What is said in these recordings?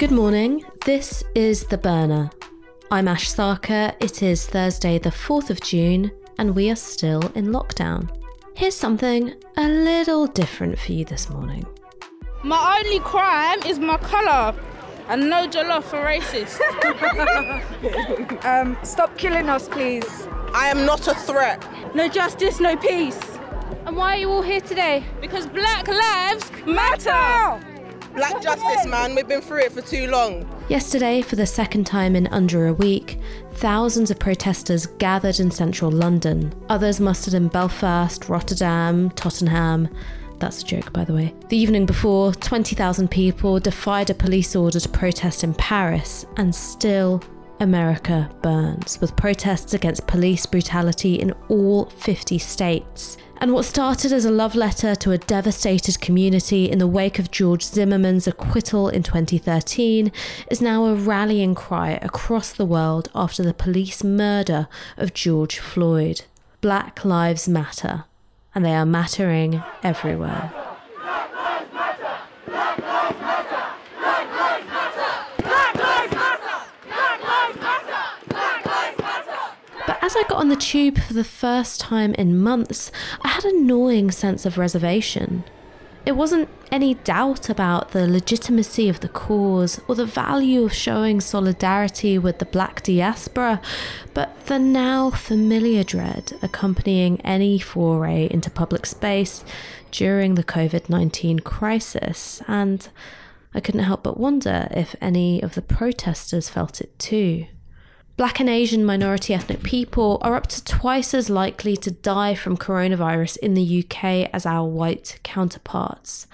Good morning. This is The Burner. I'm Ash Sarkar. It is Thursday, the 4th of June, and we are still in lockdown. Here's something a little different for you this morning. My only crime is my colour. And no jollof for racist. um, stop killing us, please. I am not a threat. No justice, no peace. And why are you all here today? Because black lives matter! Black justice, man. We've been through it for too long. Yesterday, for the second time in under a week, thousands of protesters gathered in central London. Others mustered in Belfast, Rotterdam, Tottenham. That's a joke, by the way. The evening before, 20,000 people defied a police order to protest in Paris, and still America burns, with protests against police brutality in all 50 states. And what started as a love letter to a devastated community in the wake of George Zimmerman's acquittal in 2013 is now a rallying cry across the world after the police murder of George Floyd. Black Lives Matter, and they are mattering everywhere. as I got on the tube for the first time in months, I had a gnawing sense of reservation. It wasn't any doubt about the legitimacy of the cause or the value of showing solidarity with the black diaspora, but the now familiar dread accompanying any foray into public space during the COVID 19 crisis. And I couldn't help but wonder if any of the protesters felt it too. Black and Asian minority ethnic people are up to twice as likely to die from coronavirus in the UK as our white counterparts.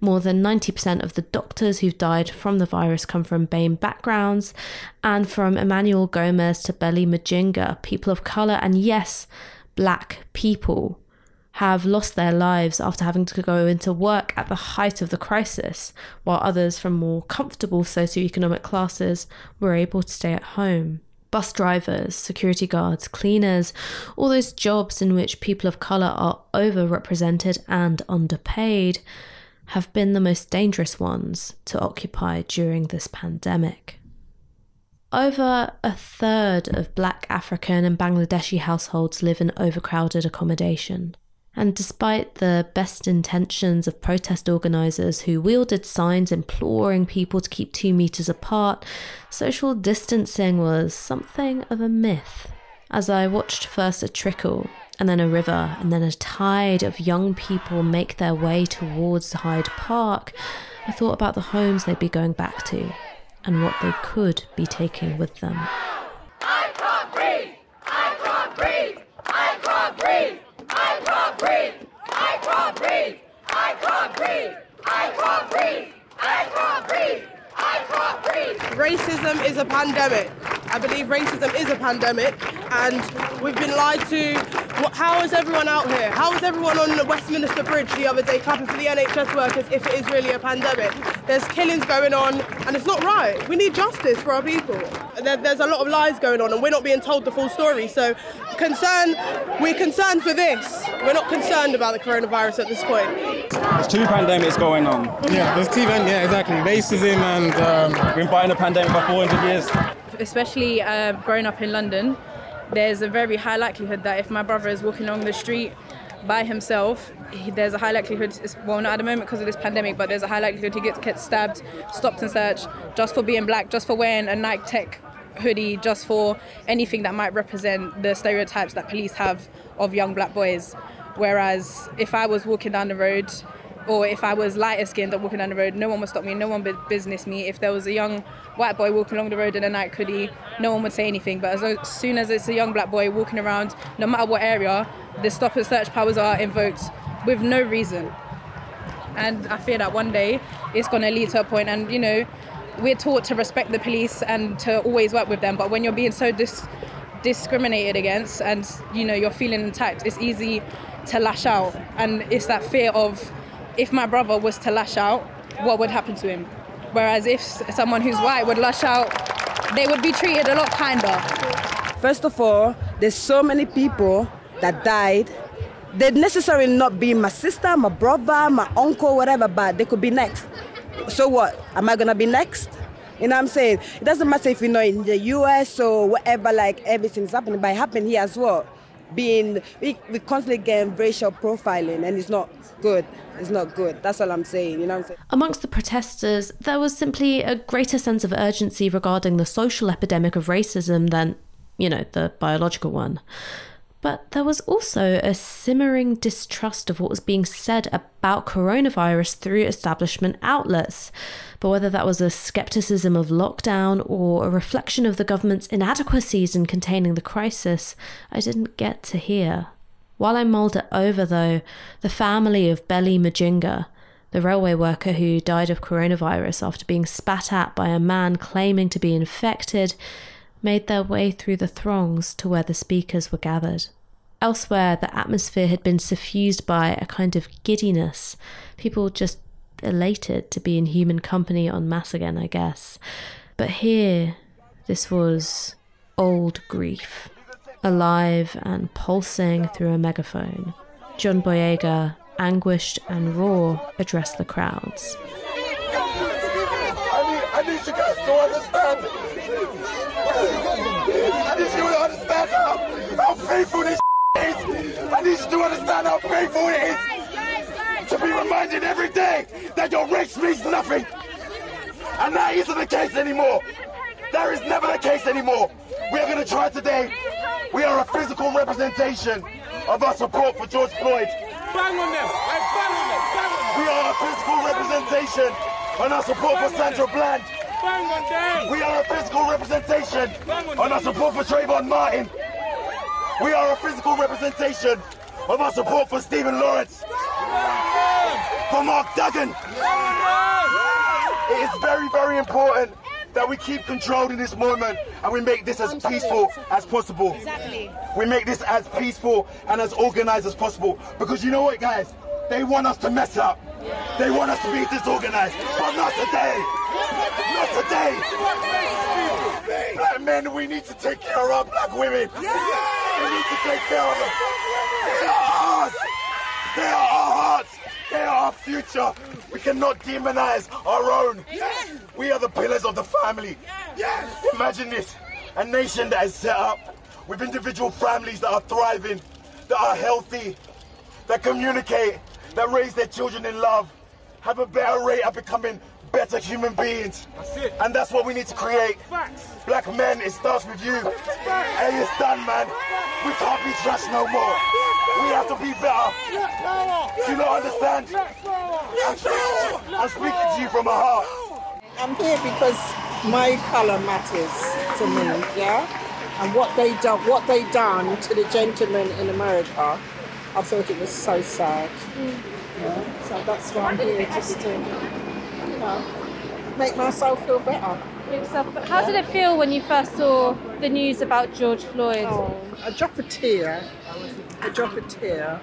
More than 90% of the doctors who've died from the virus come from BAME backgrounds, and from Emmanuel Gomez to Belly Mujinga, people of colour and yes, black people have lost their lives after having to go into work at the height of the crisis, while others from more comfortable socioeconomic classes were able to stay at home bus drivers, security guards, cleaners, all those jobs in which people of colour are overrepresented and underpaid, have been the most dangerous ones to occupy during this pandemic. Over a third of black African and Bangladeshi households live in overcrowded accommodation. And despite the best intentions of protest organisers who wielded signs imploring people to keep two metres apart, social distancing was something of a myth. As I watched first a trickle, and then a river, and then a tide of young people make their way towards Hyde Park, I thought about the homes they'd be going back to and what they could be taking with them. I can't breathe! I can't breathe! I can't breathe! I can't breathe. I can't breathe. I can't breathe. I can't breathe. I can't breathe. I can't breathe. Racism is a pandemic. I believe racism is a pandemic, and we've been lied to how is everyone out here? How is everyone on the Westminster Bridge the other day clapping for the NHS workers if it is really a pandemic? There's killings going on and it's not right. We need justice for our people. There, there's a lot of lies going on and we're not being told the full story. So concern, we're concerned for this. We're not concerned about the coronavirus at this point. There's two pandemics going on. Yeah, there's two, yeah, exactly. Racism and... Um, We've been fighting a pandemic for 400 years. Especially uh, growing up in London, there's a very high likelihood that if my brother is walking along the street by himself, he, there's a high likelihood, well, not at the moment because of this pandemic, but there's a high likelihood he gets, gets stabbed, stopped and searched just for being black, just for wearing a Nike Tech hoodie, just for anything that might represent the stereotypes that police have of young black boys. Whereas if I was walking down the road or if I was lighter skinned and walking down the road, no one would stop me, no one would business me. If there was a young white boy walking along the road in a Nike hoodie, no one would say anything. But as soon as it's a young black boy walking around, no matter what area, the stop and search powers are invoked with no reason. And I fear that one day it's going to lead to a point, and you know, we're taught to respect the police and to always work with them. But when you're being so dis- discriminated against and you know you're feeling attacked, it's easy to lash out, and it's that fear of if my brother was to lash out, what would happen to him? Whereas if someone who's white would lash out, they would be treated a lot kinder. First of all, there's so many people that died. They'd necessarily not be my sister, my brother, my uncle, whatever, but they could be next. So what? Am I gonna be next? You know what I'm saying? It doesn't matter if you know in the US or whatever, like everything's happening, but it happened here as well. Being, we, we constantly get racial profiling and it's not good. It's not good. That's all I'm saying. You know saying? Amongst the protesters, there was simply a greater sense of urgency regarding the social epidemic of racism than, you know, the biological one. But there was also a simmering distrust of what was being said about coronavirus through establishment outlets. But whether that was a skepticism of lockdown or a reflection of the government's inadequacies in containing the crisis, I didn't get to hear. While I mulled it over, though, the family of Belly Mujinga, the railway worker who died of coronavirus after being spat at by a man claiming to be infected, made their way through the throngs to where the speakers were gathered. Elsewhere, the atmosphere had been suffused by a kind of giddiness, people just elated to be in human company en masse again, I guess. But here, this was old grief, alive and pulsing through a megaphone. John Boyega, anguished and raw, addressed the crowds. I need, you guys to understand. I need you to understand how, how painful this is. I need you to understand how painful it is to be reminded every day that your race means nothing. And that isn't the case anymore. That is never the case anymore. We are going to try today. We are a physical representation of our support for George Floyd. Bang on them! Bang on them! Bang on them! We are a physical representation on our support for Sandra Bland. Bang on them! We are a physical representation on our support for Trayvon Martin. We are a physical representation of our support for Stephen Lawrence. For Mark Duggan. It is very, very important that we keep control in this moment and we make this as peaceful as possible. Exactly. We make this as peaceful and as organized as possible. Because you know what, guys? They want us to mess up. They want us to be disorganized. But not today. Not today. Black men, we need to take care of our black women. We need to take care of them. They are ours. They are our hearts. They are our future. We cannot demonize our own. We are the pillars of the family. Imagine this a nation that is set up with individual families that are thriving, that are healthy, that communicate, that raise their children in love, have a better rate of becoming better human beings. That's And that's what we need to create. Black men, it starts with you. Hey, it's done, man. We can't be trash no more. We have to be better. Do you not understand? I'm, speaking- to you from my heart. I'm here because my colour matters to me, yeah? And what they done, what they done to the gentleman in America, I thought it was so sad. Yeah? So that's why I'm here, just to, you know, make myself feel better. How did it feel when you first saw the news about George Floyd? Oh, a drop of tear, a drop of tear.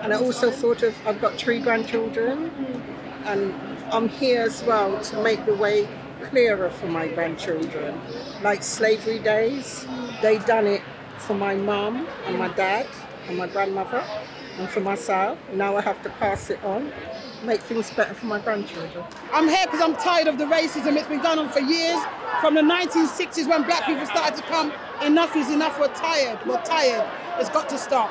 And I also thought of, I've got three grandchildren, and I'm here as well to make the way clearer for my grandchildren. Like slavery days, they done it for my mum and my dad and my grandmother and for myself. Now I have to pass it on, make things better for my grandchildren. I'm here because I'm tired of the racism. It's been going on for years. From the 1960s when black people started to come, enough is enough. We're tired. We're tired. It's got to stop.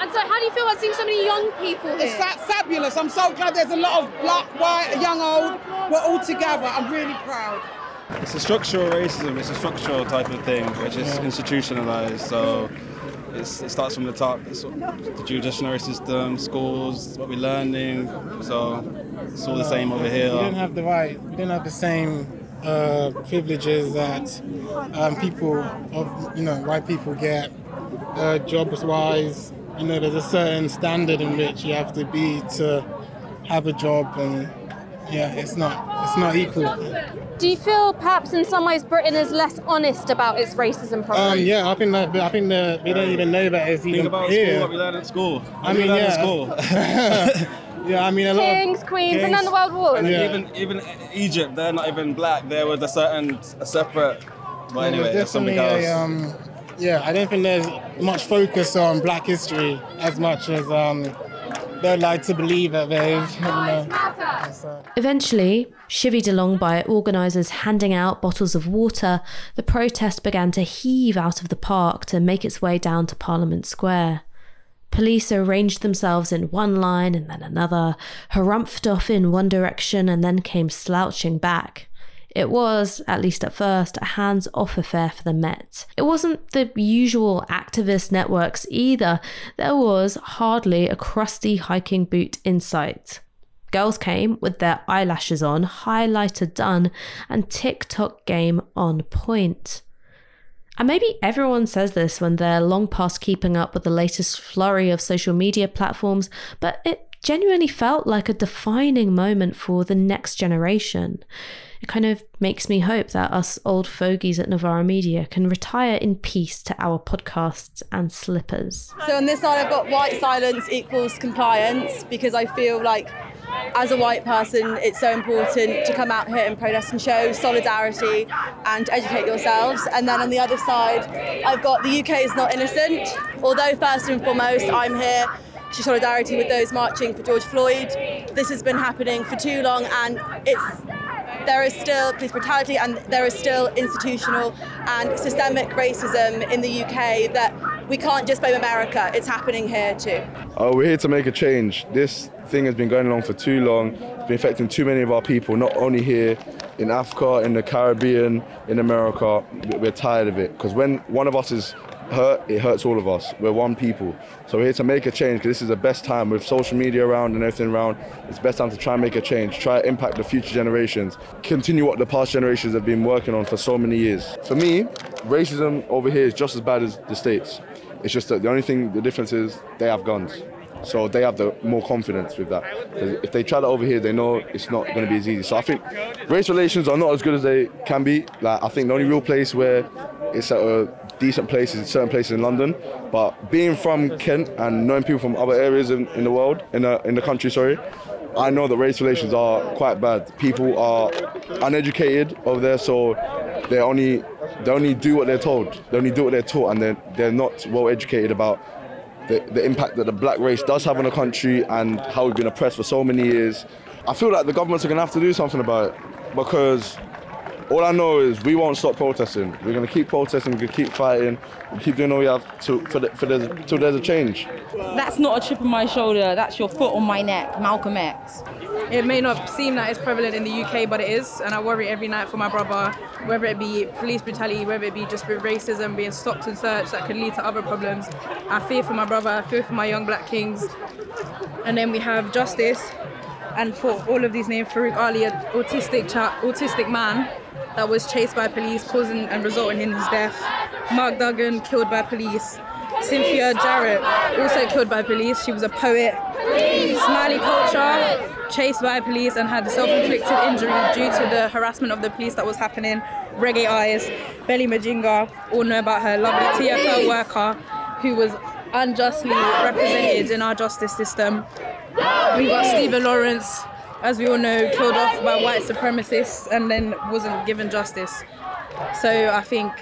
And so, how do you feel about seeing so many young people here? It's fa- fabulous. I'm so glad there's a lot of black, white, young, old. We're all together. I'm really proud. It's a structural racism. It's a structural type of thing, which is institutionalized. So it's, it starts from the top. It's the judiciary system, schools, what we're learning. So it's all the same over here. We here. didn't have the right, we didn't have the same uh, privileges that um, people of, you know, white people get, uh, jobs wise. You know, there's a certain standard in which you have to be to have a job, and yeah, it's not, it's not equal. Do you feel perhaps in some ways Britain is less honest about its racism problem? Um, yeah, I think that, I think that we don't even know that it's Think even about here. school, what we learn at school. What I we mean, yeah. at school. yeah, I mean, a lot of Kings, queens, and then the world wars. And even even Egypt, they're not even black. There was a certain a separate. But Yeah, anyway, there's that's something definitely else. a, um, yeah, I don't think there's much focus on Black history as much as um, they'd like to believe that there is. Eventually, chivied along by organisers handing out bottles of water, the protest began to heave out of the park to make its way down to Parliament Square. Police arranged themselves in one line and then another, harumphed off in one direction and then came slouching back. It was, at least at first, a hands off affair for the Met. It wasn't the usual activist networks either. There was hardly a crusty hiking boot in sight. Girls came with their eyelashes on, highlighter done, and TikTok game on point. And maybe everyone says this when they're long past keeping up with the latest flurry of social media platforms, but it genuinely felt like a defining moment for the next generation. It kind of makes me hope that us old fogies at Novara Media can retire in peace to our podcasts and slippers. So on this side, I've got white silence equals compliance because I feel like as a white person, it's so important to come out here and protest and show solidarity and educate yourselves. And then on the other side, I've got the UK is not innocent. Although, first and foremost, I'm here to solidarity with those marching for George Floyd. This has been happening for too long, and it's there is still police brutality and there is still institutional and systemic racism in the UK that we can't just blame America. It's happening here too. Uh, we're here to make a change. This thing has been going on for too long. It's been affecting too many of our people, not only here in Africa, in the Caribbean, in America. We're tired of it because when one of us is hurt, it hurts all of us. We're one people. So we're here to make a change because this is the best time with social media around and everything around. It's best time to try and make a change, try to impact the future generations, continue what the past generations have been working on for so many years. For me, racism over here is just as bad as the States. It's just that the only thing, the difference is they have guns. So they have the more confidence with that. If they try that over here, they know it's not going to be as easy. So I think race relations are not as good as they can be. Like I think the only real place where it's at a decent places, certain places in London. But being from Kent and knowing people from other areas in, in the world, in the in the country, sorry, I know that race relations are quite bad. People are uneducated over there, so they only they only do what they're told. They only do what they're taught, and they're they're not well educated about the, the impact that the black race does have on the country and how we've been oppressed for so many years. I feel like the governments are going to have to do something about it because all I know is we won't stop protesting. We're going to keep protesting, we're going to keep fighting, we keep doing all we have to, for the, for the, till there's a change. That's not a chip on my shoulder, that's your foot on my neck, Malcolm X. It may not seem that it's prevalent in the UK, but it is, and I worry every night for my brother, whether it be police brutality, whether it be just racism, being stopped and searched that could lead to other problems. I fear for my brother, I fear for my young black kings. And then we have justice, and for all of these names, Farouk Ali, an autistic, cha- autistic man that was chased by police, causing and resulting in his death. Mark Duggan, killed by police. Cynthia Jarrett, also killed by police. She was a poet. Smiley Culture, chased by police and had self-inflicted injury due to the harassment of the police that was happening. Reggae Eyes, Belly Mujinga, all know about her lovely TFL worker who was unjustly represented in our justice system. We've got Stephen Lawrence, as we all know, killed off by white supremacists and then wasn't given justice. So I think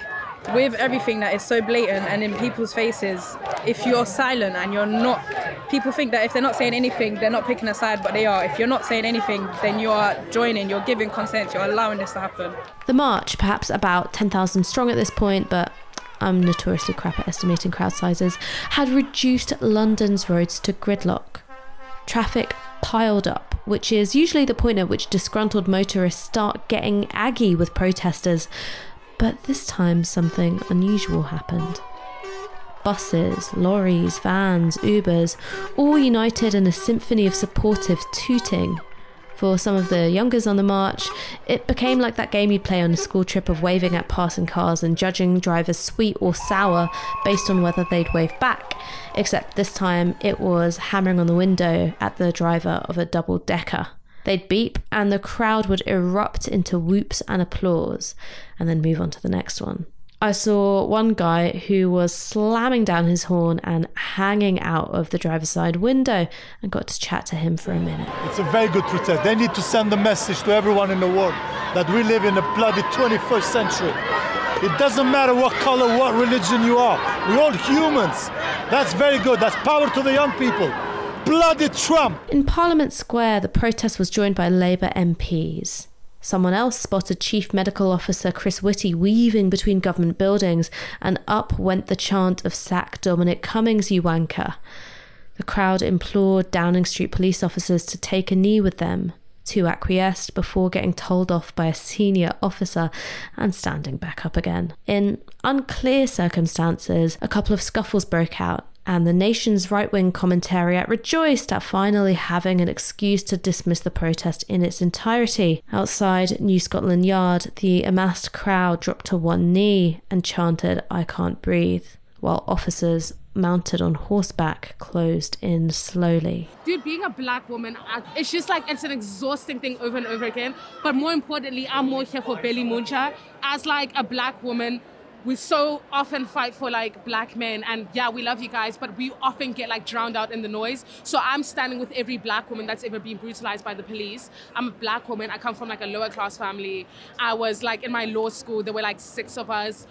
with everything that is so blatant and in people's faces, if you're silent and you're not, people think that if they're not saying anything, they're not picking a side, but they are. If you're not saying anything, then you are joining, you're giving consent, you're allowing this to happen. The march, perhaps about 10,000 strong at this point, but I'm notoriously crap at estimating crowd sizes, had reduced London's roads to gridlock. Traffic piled up, which is usually the point at which disgruntled motorists start getting aggy with protesters. But this time something unusual happened. Buses, lorries, vans, Ubers, all united in a symphony of supportive tooting. For some of the youngers on the march, it became like that game you'd play on a school trip of waving at passing cars and judging drivers sweet or sour based on whether they'd wave back. Except this time it was hammering on the window at the driver of a double decker. They'd beep, and the crowd would erupt into whoops and applause, and then move on to the next one. I saw one guy who was slamming down his horn and hanging out of the driver's side window and got to chat to him for a minute. It's a very good protest. They need to send a message to everyone in the world that we live in a bloody 21st century. It doesn't matter what color, what religion you are. We're all humans. That's very good. That's power to the young people. bloody Trump. In Parliament Square, the protest was joined by Labour MPs. Someone else spotted Chief Medical Officer Chris Whitty weaving between government buildings, and up went the chant of Sack Dominic Cummings, you wanker. The crowd implored Downing Street police officers to take a knee with them. Two acquiesced before getting told off by a senior officer and standing back up again. In unclear circumstances, a couple of scuffles broke out, and the nation's right wing commentariat rejoiced at finally having an excuse to dismiss the protest in its entirety. Outside New Scotland Yard, the amassed crowd dropped to one knee and chanted, I can't breathe, while officers mounted on horseback closed in slowly. Dude, being a black woman, it's just like it's an exhausting thing over and over again. But more importantly, I'm more here for Billy Muncha as like a black woman we so often fight for like black men and yeah we love you guys but we often get like drowned out in the noise. So i'm standing with every black woman that's ever been brutalized by the police. I'm a black woman. I come from like a lower class family. I was like in my law school. There were like six of us.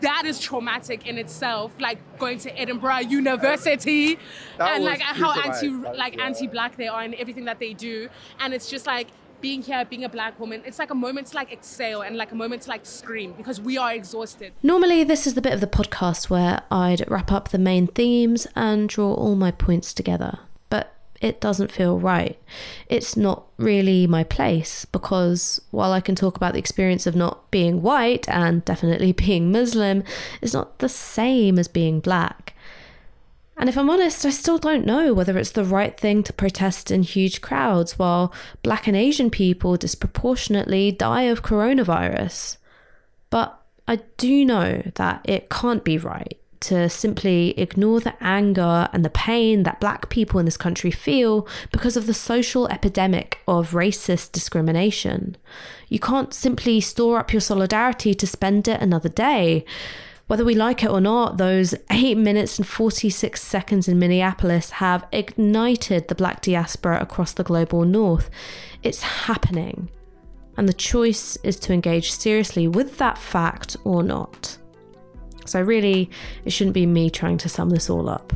That is traumatic in itself like going to edinburgh university That and like how anti like yeah. anti-black they are and everything that they do. And it's just like being here being a black woman it's like a moment to like exhale and like a moment to like scream because we are exhausted Normally, this is the bit of the podcast where I'd wrap up the main themes and draw all my points together. But it doesn't feel right. It's not really my place because while I can talk about the experience of not being white and definitely being Muslim, it's not the same as being black. And if I'm honest, I still don't know whether it's the right thing to protest in huge crowds while black and Asian people disproportionately die of coronavirus. But I do know that it can't be right to simply ignore the anger and the pain that black people in this country feel because of the social epidemic of racist discrimination. You can't simply store up your solidarity to spend it another day. Whether we like it or not, those 8 minutes and 46 seconds in Minneapolis have ignited the black diaspora across the global north. It's happening. And the choice is to engage seriously with that fact or not. So, really, it shouldn't be me trying to sum this all up.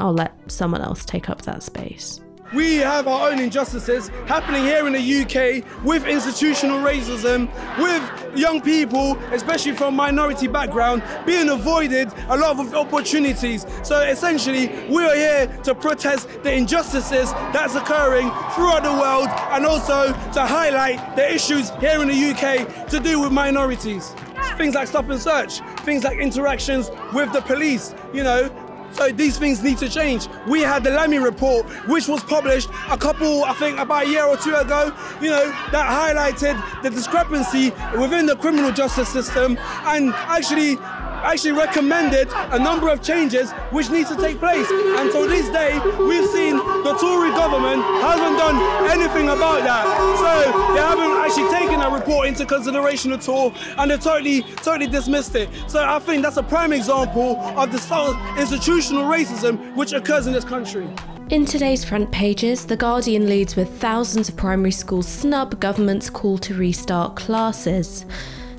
I'll let someone else take up that space. We have our own injustices happening here in the UK with institutional racism, with young people, especially from minority background, being avoided a lot of opportunities. So essentially, we are here to protest the injustices that's occurring throughout the world and also to highlight the issues here in the UK to do with minorities. Things like stop and search, things like interactions with the police, you know, so these things need to change. We had the Lammy report, which was published a couple, I think, about a year or two ago. You know that highlighted the discrepancy within the criminal justice system, and actually, actually recommended a number of changes which need to take place. And to this day, we've seen the Tory government hasn't done anything about that. So they haven't actually taken that report into consideration at all, and they totally, totally dismissed it. So I think that's a prime example of the sort of institutional racism which occurs in this country. In today's front pages, The Guardian leads with thousands of primary schools snub government's call to restart classes.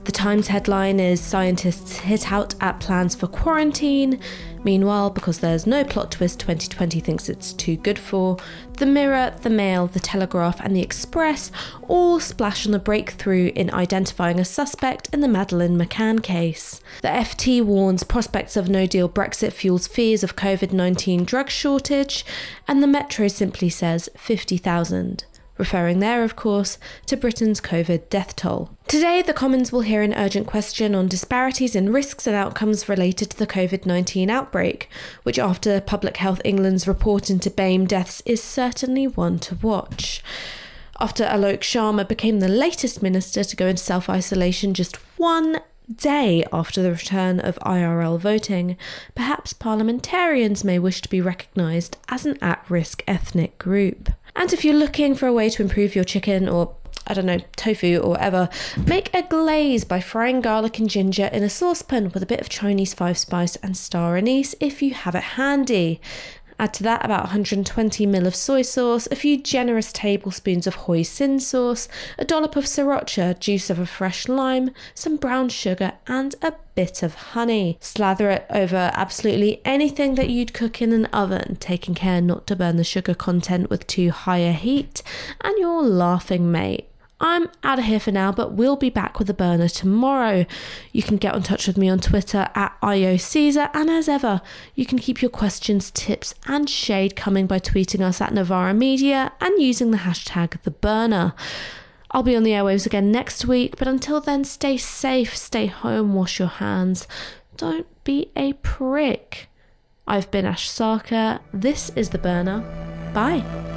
The Times headline is Scientists hit out at plans for quarantine. Meanwhile, because there's no plot twist 2020 thinks it's too good for, The Mirror, The Mail, The Telegraph, and The Express all splash on the breakthrough in identifying a suspect in the Madeleine McCann case. The FT warns prospects of no deal Brexit fuels fears of COVID 19 drug shortage, and the Metro simply says 50,000 referring there, of course, to Britain's COVID death toll. Today, the Commons will hear an urgent question on disparities in risks and outcomes related to the COVID 19 outbreak, which, after Public Health England's report into BAME deaths, is certainly one to watch. After Alok Sharma became the latest minister to go into self isolation just one day after the return of IRL voting, perhaps parliamentarians may wish to be recognised as an at risk ethnic group. And if you're looking for a way to improve your chicken or I don't know, tofu or whatever, make a glaze by frying garlic and ginger in a saucepan with a bit of Chinese five spice and star anise if you have it handy. Add to that about 120 ml of soy sauce, a few generous tablespoons of hoisin sauce, a dollop of sriracha, juice of a fresh lime, some brown sugar, and a bit of honey. Slather it over absolutely anything that you'd cook in an oven, taking care not to burn the sugar content with too high a heat, and you're laughing, mate. I'm out of here for now, but we'll be back with a burner tomorrow. You can get in touch with me on Twitter at AyoCaesar, and as ever, you can keep your questions, tips, and shade coming by tweeting us at Novara Media and using the hashtag the burner. I'll be on the airwaves again next week, but until then, stay safe, stay home, wash your hands. Don't be a prick. I've been Ash Sarkar. This is The Burner. Bye.